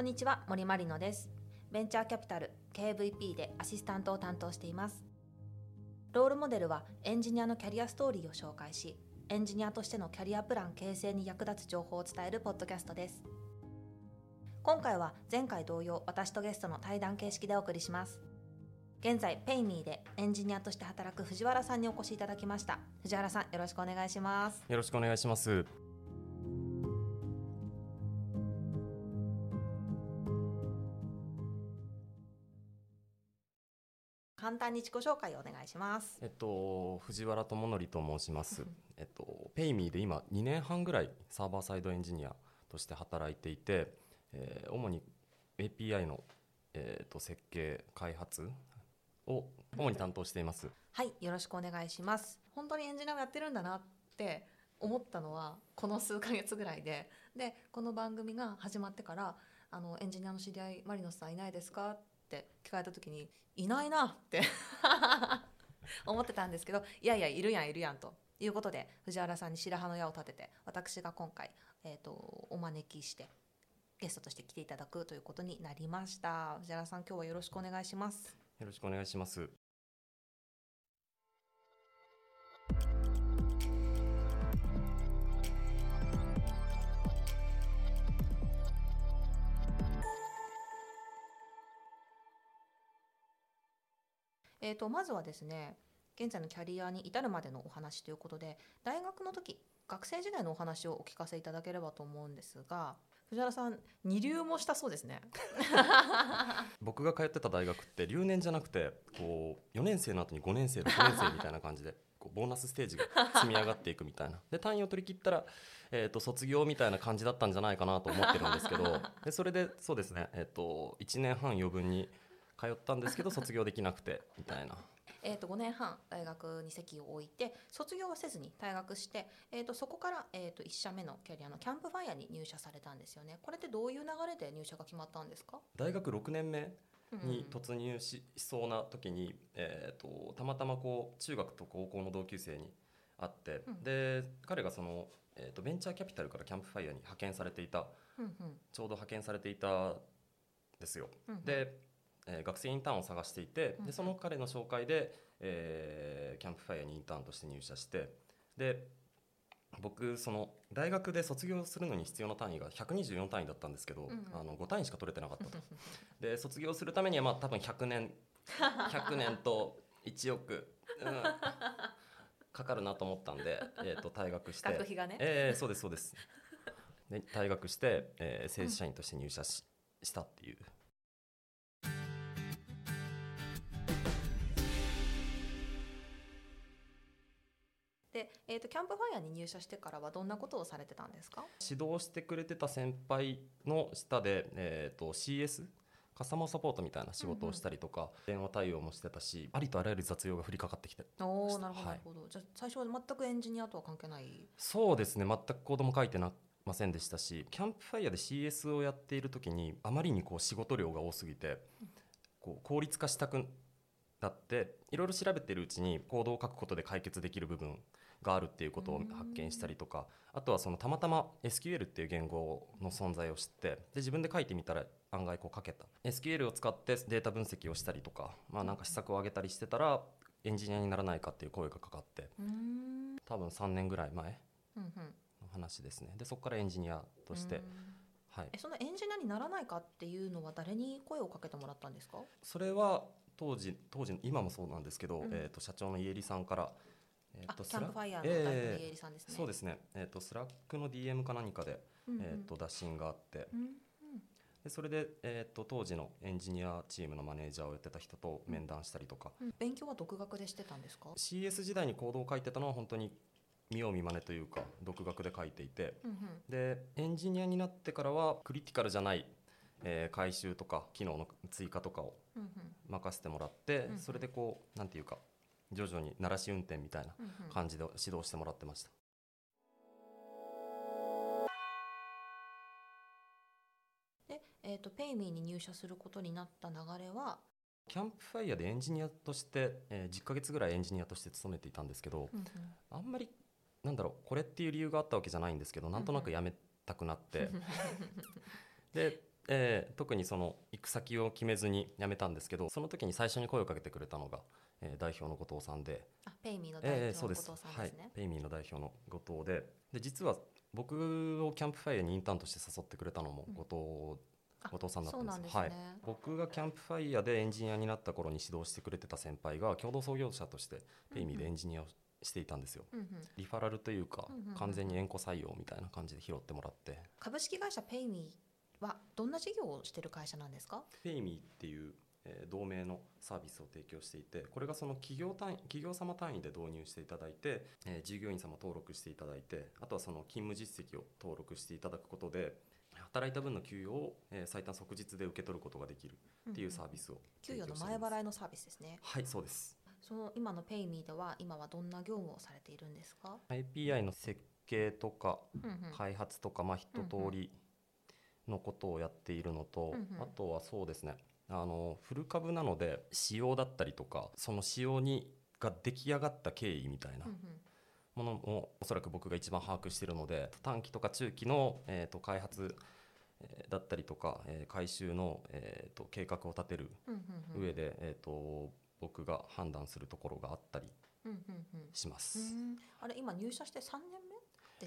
こんにちは森まりのです。ベンチャーキャピタル KVP でアシスタントを担当しています。ロールモデルはエンジニアのキャリアストーリーを紹介しエンジニアとしてのキャリアプラン形成に役立つ情報を伝えるポッドキャストです。今回は前回同様私とゲストの対談形式でお送りします。現在ペイミーでエンジニアとして働く藤原さんにお越しいただきました。藤原さんよろしくお願いします。よろしくお願いします。簡単に自己紹介をお願いします。えっと藤原智則と申します。えっとペイミーで今2年半ぐらいサーバーサイドエンジニアとして働いていて、えー、主に API のえーと、設計開発を主に担当しています。はいよろしくお願いします。本当にエンジニアをやってるんだなって思ったのはこの数ヶ月ぐらいで。でこの番組が始まってからあのエンジニアの知り合いマリノスさんいないですか？っって聞かれた時にいないなって 思ってたんですけどいやいやいるやんいるやんということで藤原さんに白羽の矢を立てて私が今回、えーとお招きしてゲストとして来ていただくということになりました。藤原さん今日はよろしくお願いします。よろしくお願いします。えーと、まずはですね現在のキャリアに至るまでのお話ということで大学の時学生時代のお話をお聞かせいただければと思うんですが藤原さん二流もしたそうですね。僕が通ってた大学って留年じゃなくてこう4年生の後に5年生6年生みたいな感じでボーナスステージが積み上がっていくみたいな。で単位を取り切ったら、えーと、卒業みたいな感じだったんじゃないかなと思ってるんですけどでそれでそうですね、えーと、と1年半余分に通ったんですけど 卒業できなくてみたいな。えー、と5年半大学に籍を置いて卒業はせずに退学して、えー、とそこから、えー、と1社目のキャリアのキャンプファイヤーに入社されたんですよね。これってどういう流れで入社が決まったんですか？大学6年目に突入し,、そうな時に、えー、とたまたまこう中学と高校の同級生に会って、うん、で彼がその、えー、とベンチャーキャピタルからキャンプファイヤーに派遣されていた、ちょうど派遣されていたですよ。でえー、学生インターンを探していて、でその彼の紹介で、えー、キャンプファイヤーにインターンとして入社してで僕その大学で卒業するのに必要な単位が124単位だったんですけど、うんあの5単位しか取れてなかったと。で卒業するためにはまあ多分100年 100年と1億、うん、かかるなと思ったんで、えー、と退学して。学費がね、えー、そうですそうです。で退学して、えー、正社員として入社し,、したっていうえーと、キャンプファイヤーに入社してからはどんなことをされてたんですか？指導してくれてた先輩の下で、えーと、CS カスタマーサポートみたいな仕事をしたりとか、うん。うん、電話対応もしてたしありとあらゆる雑用が降りかかってきて。おなるほど、はい、じゃあ最初は全くエンジニアとは関係ない？そうですね。全くコードも書いてなませんでしたしキャンプファイヤーで CS をやっている時にあまりにこう仕事量が多すぎて、こう効率化したくなっていろいろ調べてるうちにコードを書くことで解決できる部分があるっていうことを発見したりとかあとはそのたまたま SQL っていう言語の存在を知ってで自分で書いてみたら案外こう書けた。SQL を使ってデータ分析をしたりとか、まあ、なんか施策を上げたりしてたらエンジニアにならないかっていう声がかかって多分3年ぐらい前の話ですね。でそこからエンジニアとして。はい、そのエンジニアにならないかっていうのは誰に声をかけてもらったんですか？それは当時当時今もそうなんですけど、うん、えーと、社長の家入さんからえーと、キャンプファイヤーの家入さんですね、そうですね、えーと、 Slack の DM か何かで、うんうん、えーと、打診があって、うんうん、でそれで、えー、と当時のエンジニアチームのマネージャーをやってた人と面談したりとか、うん、勉強は独学でしてたんですか？CS 時代にコードを書いてたのは本当に見よう見まねというか独学で書いていて、うんうん、でエンジニアになってからはクリティカルじゃないえー、回収とか機能の追加とかを任せてもらって、うんうん、それでこうなんていうか徐々に鳴らし運転みたいな感じで指導してもらってました。で、えーと、ペイミーに入社することになった流れは？キャンプファイヤーでエンジニアとして、えー、10か月ぐらいエンジニアとして勤めていたんですけど、うんうん、あんまりなんだろうこれっていう理由があったわけじゃないんですけどなんとなく辞めたくなって、でえー特にその行く先を決めずに辞めたんですけどその時に最初に声をかけてくれたのが、えー代表の後藤さんで、あ Payme の代えー表の後藤さんですね、ペイミーの代表の後藤で。で実は僕をキャンプファイヤーにインターンとして誘ってくれたのもうん。後藤、あ後藤さんだったんです。すではい。ね、僕がキャンプファイヤーでエンジニアになった頃に指導してくれてた先輩が共同創業者として Paymeでエンジニアをしていたんですよ。うんうんリファラルというかうんうんうんうん。完全に縁故採用みたいな感じで拾ってもらって。株式会社 Payme はどんな事業をしている会社なんですか？ Paymeっていう、えー同名のサービスを提供していてこれがその企業単位企業様単位で導入していただいて、えー従業員様登録していただいてあとはその勤務実績を登録していただくことで働いた分の給与を、えー最短即日で受け取ることができるっていうサービスを給与の前払いのサービスですね。はいそうです。その今のペイミーでは今はどんな業務をされているんですか、API の設計とかうんうん。開発とか、まあ、一通りのことをやっているのと、うんうん。あとはそうですね。あのフル株なので仕様だったりとかその仕様にが出来上がった経緯みたいなものもおそらく僕が一番把握しているので短期とか中期の、えー、と開発えーだったりとか、えー回収の、えー、と計画を立てる上で、えー、と僕が判断するところがあったりうんうんうん。します。うん。あれ今入社して3年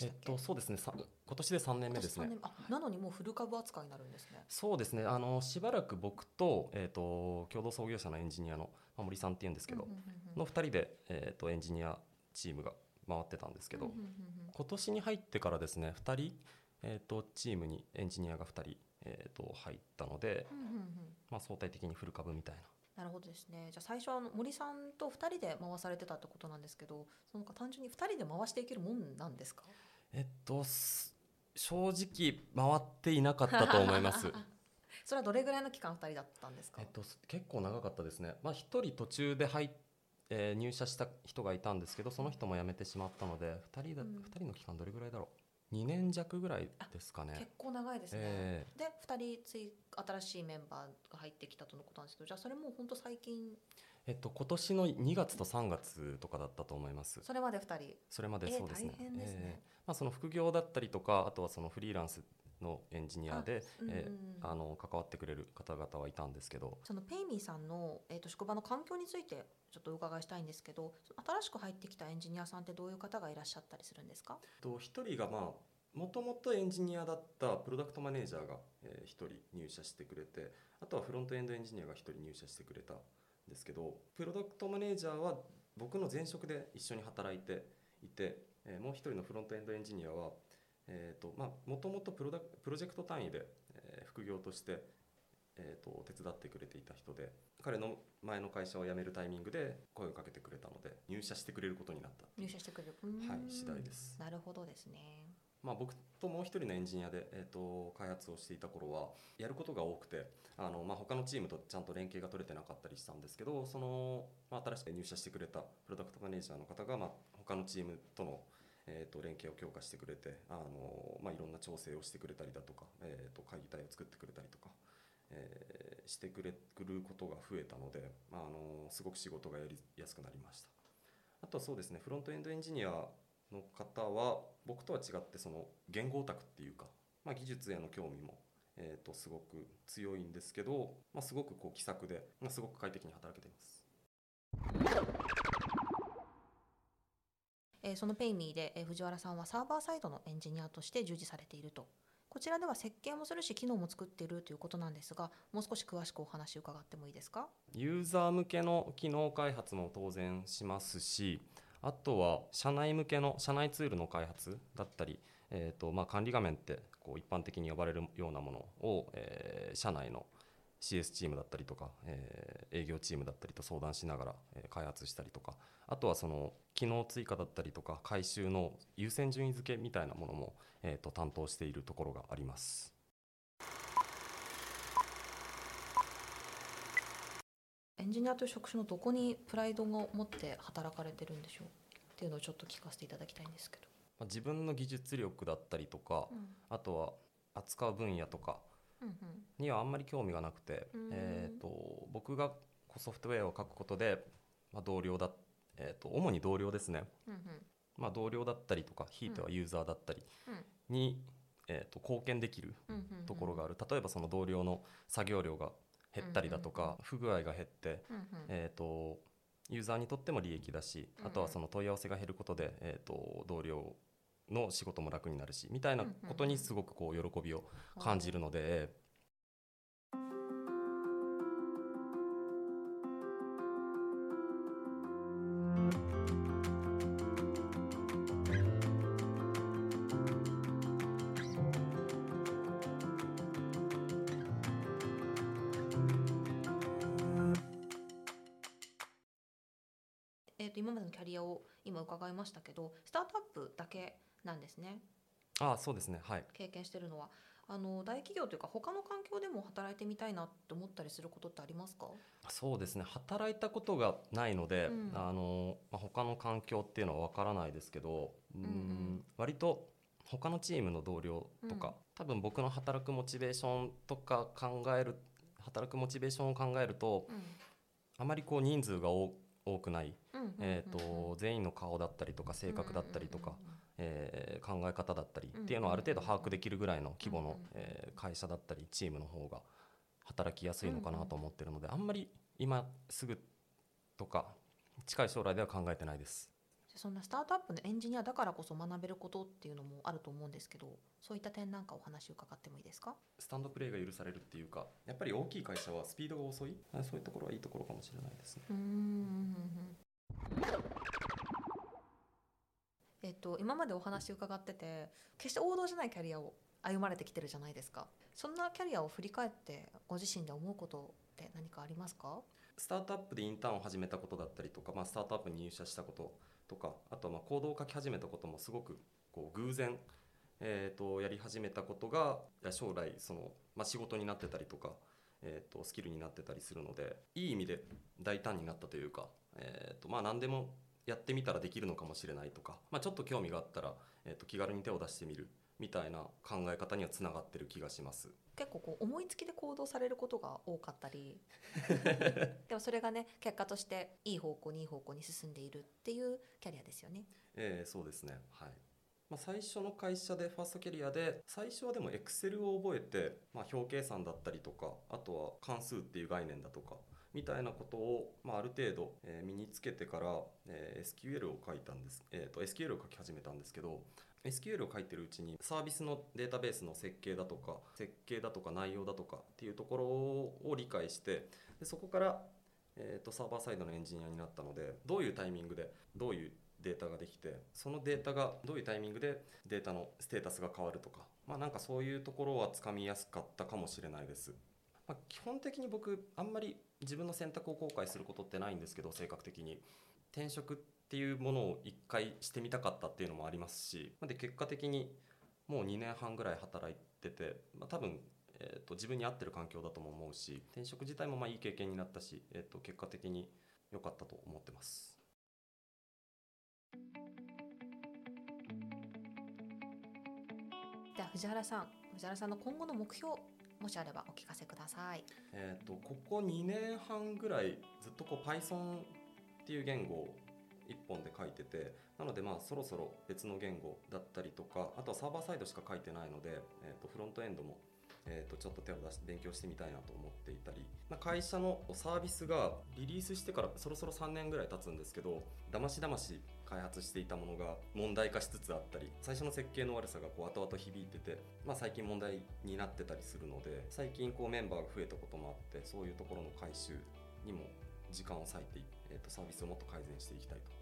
えっとそうですね。さ今年で3年目ですね。なのにもうフル株扱いになるんですね。そうですね。あのしばらく僕と,、えー、と共同創業者のエンジニアのまあ森さんっていうんですけど、うんうんうんうん。の2人で、えー、とエンジニアチームが回ってたんですけど、うんうんうんうん。今年に入ってからですね2人、えー、とチームにエンジニアが2人、えー、と入ったので、うんうんうん。まあ、相対的にフル株みたいななるほどですね。じゃあ最初は森さんと2人で回されてたってことなんですけどその単純に2人で回していけるもんなんですか？えっとす正直回っていなかったと思います。それはどれぐらいの期間2人だったんですか、えっと、す結構長かったですね、まあ、1人途中で入っえー入社した人がいたんですけどその人も辞めてしまったので2人だ、うん。二人の期間どれぐらいだろう？2年弱ぐらいですかね。結構長いですね、えで2人追新しいメンバーが入ってきたとのことなんですけどじゃあそれも本当最近？えっと、今年の2月と3月とかだったと思います。それまで2人？それまでえーそうですね,、大変ですね。まあ、その副業だったりとかあとはそのフリーランスのエンジニアでうんうんえーあの関わってくれる方々はいたんですけど。そのペイミーさんの、えー、と職場の環境についてちょっとお伺いしたいんですけど新しく入ってきたエンジニアさんってどういう方がいらっしゃったりするんですか？と1人がまあもともとエンジニアだったプロダクトマネージャーが、え1人入社してくれてあとはフロントエンドエンジニアが1人入社してくれたんですけどプロダクトマネージャーは僕の前職で一緒に働いていて、えーもう1人のフロントエンドエンジニアはえーとまあ、もともとプロダクプロジェクト単位で、えー副業として、えー、と手伝ってくれていた人で彼の前の会社を辞めるタイミングで声をかけてくれたので入社してくれることになった入社してくれる。はい次第です。なるほどですね。まあ、僕ともう一人のエンジニアで、えー、と開発をしていた頃はやることが多くてあの、まあ、他のチームとちゃんと連携が取れてなかったりしたんですけどその、まあ、新しく入社してくれたプロダクトマネージャーの方が、まあ、他のチームとの、えー、と連携を強化してくれてあの、まあ、いろんな調整をしてくれたりだとか、えー、と会議体を作ってくれたりとか。えーしてくれることが増えたので、まあ、あのすごく仕事がやりやすくなりましたあとはそうですねフロントエンドエンジニアの方は僕とは違ってその言語オタクっていうか、まあ、技術への興味も、えー、とすごく強いんですけど、まあ、すごくこう気さくで、まあ、すごく快適に働けています。えーそのペイミーで、えー藤原さんはサーバーサイドのエンジニアとして従事されていると。こちらでは設計もするし機能も作っているということなんですがもう少し詳しくお話伺ってもいいですか？ユーザー向けの機能開発も当然しますしあとは社内向けの社内ツールの開発だったり、えーとまあ、管理画面ってこう一般的に呼ばれるようなものを、えー社内の CS チームだったりとか、えー営業チームだったりと相談しながら、えー開発したりとかあとはその機能追加だったりとか回収の優先順位付けみたいなものも、えーと担当しているところがあります。エンジニアという職種のどこにプライドを持って働かれてるんでしょう？っていうのをちょっと聞かせていただきたいんですけど。まあ自分の技術力だったりとか、うんあとは扱う分野とかにはあんまり興味がなくてうん、えー、と僕がソフトウェアを書くことで、まあ、同僚だ、えー、と主に同僚ですね、うんうん。まあ、同僚だったりとかひいてはユーザーだったりうん。にえー、と貢献できるところがある、例えばその同僚の作業量が減ったりだとか、不具合が減って、えー、とユーザーにとっても利益だし、あとはその問い合わせが減ることで、えー、と同僚の仕事も楽になるしみたいなことにすごくこう喜びを感じるので、えー、と今までのキャリアを今伺いましたけどスタートアップだけなんですね。あそうですね。はい。経験してるのは。あの大企業というか他の環境でも働いてみたいなって思ったりすることってありますか？そうですね。働いたことがないので、うん。あのまあ、他の環境っていうのは分からないですけどうんうんうん。割と他のチームの同僚とか、うん。多分僕の働くモチベーションとか考える働くモチベーションを考えるとうん。あまりこう人数が多多くない、うんうんうんうん。えー、と全員の顔だったりとか性格だったりとか、えー考え方だったりっていうのをある程度把握できるぐらいの規模の、えー会社だったりチームの方が働きやすいのかなと思ってるのであんまり今すぐとか近い将来では考えてないです。そんなスタートアップのエンジニアだからこそ学べることっていうのもあると思うんですけどそういった点なんかお話伺ってもいいですか？スタンドプレーが許されるっていうかやっぱり大きい会社はスピードが遅い？そういうところはいいところかもしれないですね。うーんえっと今までお話伺ってて決して王道じゃないキャリアを歩まれてきてるじゃないですか。そんなキャリアを振り返ってご自身で思うことって何かありますか？スタートアップでインターンを始めたことだったりとか、まあ、スタートアップに入社したこととかあとはまあコードを書き始めたこともすごくこう偶然、えー、とやり始めたことが将来その、まあ、仕事になってたりとか、えー、とスキルになってたりするのでいい意味で大胆になったというか、えーとまあ、何でもやってみたらできるのかもしれないとか、まあ、ちょっと興味があったら、えー、と気軽に手を出してみるみたいな考え方にはつながってる気がします。結構こう思いつきで行動されることが多かったり でもそれがね結果としていい方向にいい方向に進んでいるっていうキャリアですよね。えーそうですねはい、まあ、最初の会社でファーストキャリアで最初はでも Excel を覚えて、まあ、表計算だったりとかあとは関数っていう概念だとかみたいなことを、まあ、ある程度、えー身につけてから、えー SQL を書いたんです、えー、と SQL を書き始めたんですけど SQL を書いてるうちにサービスのデータベースの設計だとか設計だとか内容だとかっていうところを理解してでそこから、えー、とサーバーサイドのエンジニアになったのでどういうタイミングでどういうデータができてそのデータがどういうタイミングでデータのステータスが変わるとかまあなんかそういうところはつかみやすかったかもしれないです。まあ、基本的に僕あんまり自分の選択を後悔することってないんですけど性格的に転職っていうものを一回してみたかったっていうのもありますしで結果的にもう2年半ぐらい働いてて、まあ、多分、えー、と自分に合ってる環境だとも思うし転職自体もまあいい経験になったし、えー、と結果的に良かったと思ってます。では藤原さん藤原さんの今後の目標もしあればお聞かせください。えー、とここ2年半ぐらいずっとこう Python っていう言語を1本で書いててなのでまあそろそろ別の言語だったりとかあとはサーバーサイドしか書いてないので、えー、とフロントエンドも、えー、とちょっと手を出して勉強してみたいなと思っていたり、まあ、会社のサービスがリリースしてからそろそろ3年ぐらい経つんですけどだましだまし開発していたものが問題化しつつあったり最初の設計の悪さがこう後々響いてて、まあ、最近問題になってたりするので最近こうメンバーが増えたこともあってそういうところの回収にも時間を割いて、えー、とサービスをもっと改善していきたいと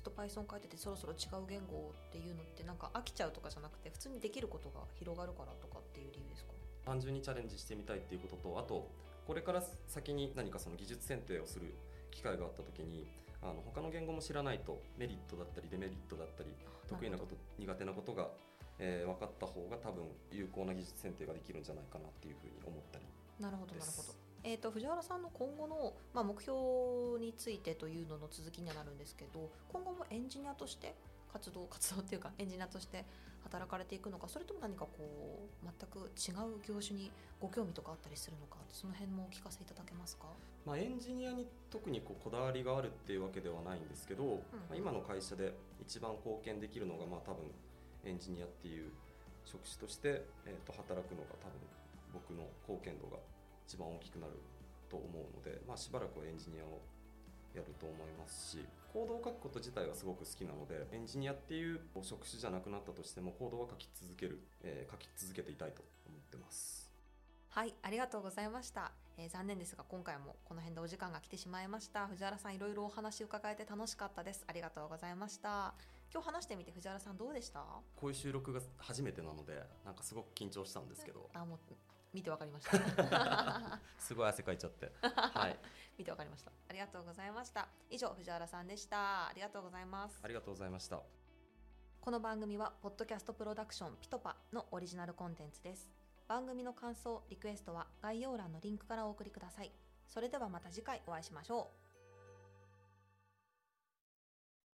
ます。ちょっと Python 書いててそろそろ違う言語っていうのってなんか飽きちゃうとかじゃなくて普通にできることが広がるからとかっていう理由ですか？単純にチャレンジしてみたいっていうこととあとこれから先に何かその技術選定をする機会があった時にあの他の言語も知らないとメリットだったりデメリットだったり得意なこと苦手なことが、えー分かった方が多分有効な技術選定ができるんじゃないかなっていうふうに思ったりなるほどなるほど。えー、と藤原さんの今後の、まあ、目標についてというのの続きにはなるんですけど今後もエンジニアとして活動 活動っていうかエンジニアとして働かれていくのかそれとも何かこう全く違う業種にご興味とかあったりするのかその辺もお聞かせいただけますか？まあ、エンジニアに特にこうこだわりがあるっていうわけではないんですけど、まあ、今の会社で一番貢献できるのがまあ多分エンジニアっていう、職種として、えー、と働くのが多分僕の貢献度が一番大きくなると思うので、まあ、しばらくはエンジニアをやると思いますしコードを書くこと自体はすごく好きなのでエンジニアっていう職種じゃなくなったとしてもコードは書き続ける、えー、書き続けていたいと思ってます。はいありがとうございました、えー、残念ですが今回もこの辺でお時間が来てしまいました。藤原さんいろいろお話を伺えて楽しかったです。ありがとうございました。今日話してみて藤原さんどうでした？こういう収録が初めてなのでなんかすごく緊張したんですけど。あもう見てわかりました。すごい汗かいちゃって。はい。見てわかりました。ありがとうございました。以上藤原さんでした。ありがとうございます。ありがとうございました。この番組はポッドキャストプロダクションピトパのオリジナルコンテンツです。番組の感想リクエストは概要欄のリンクからお送りください。それではまた次回お会いしましょう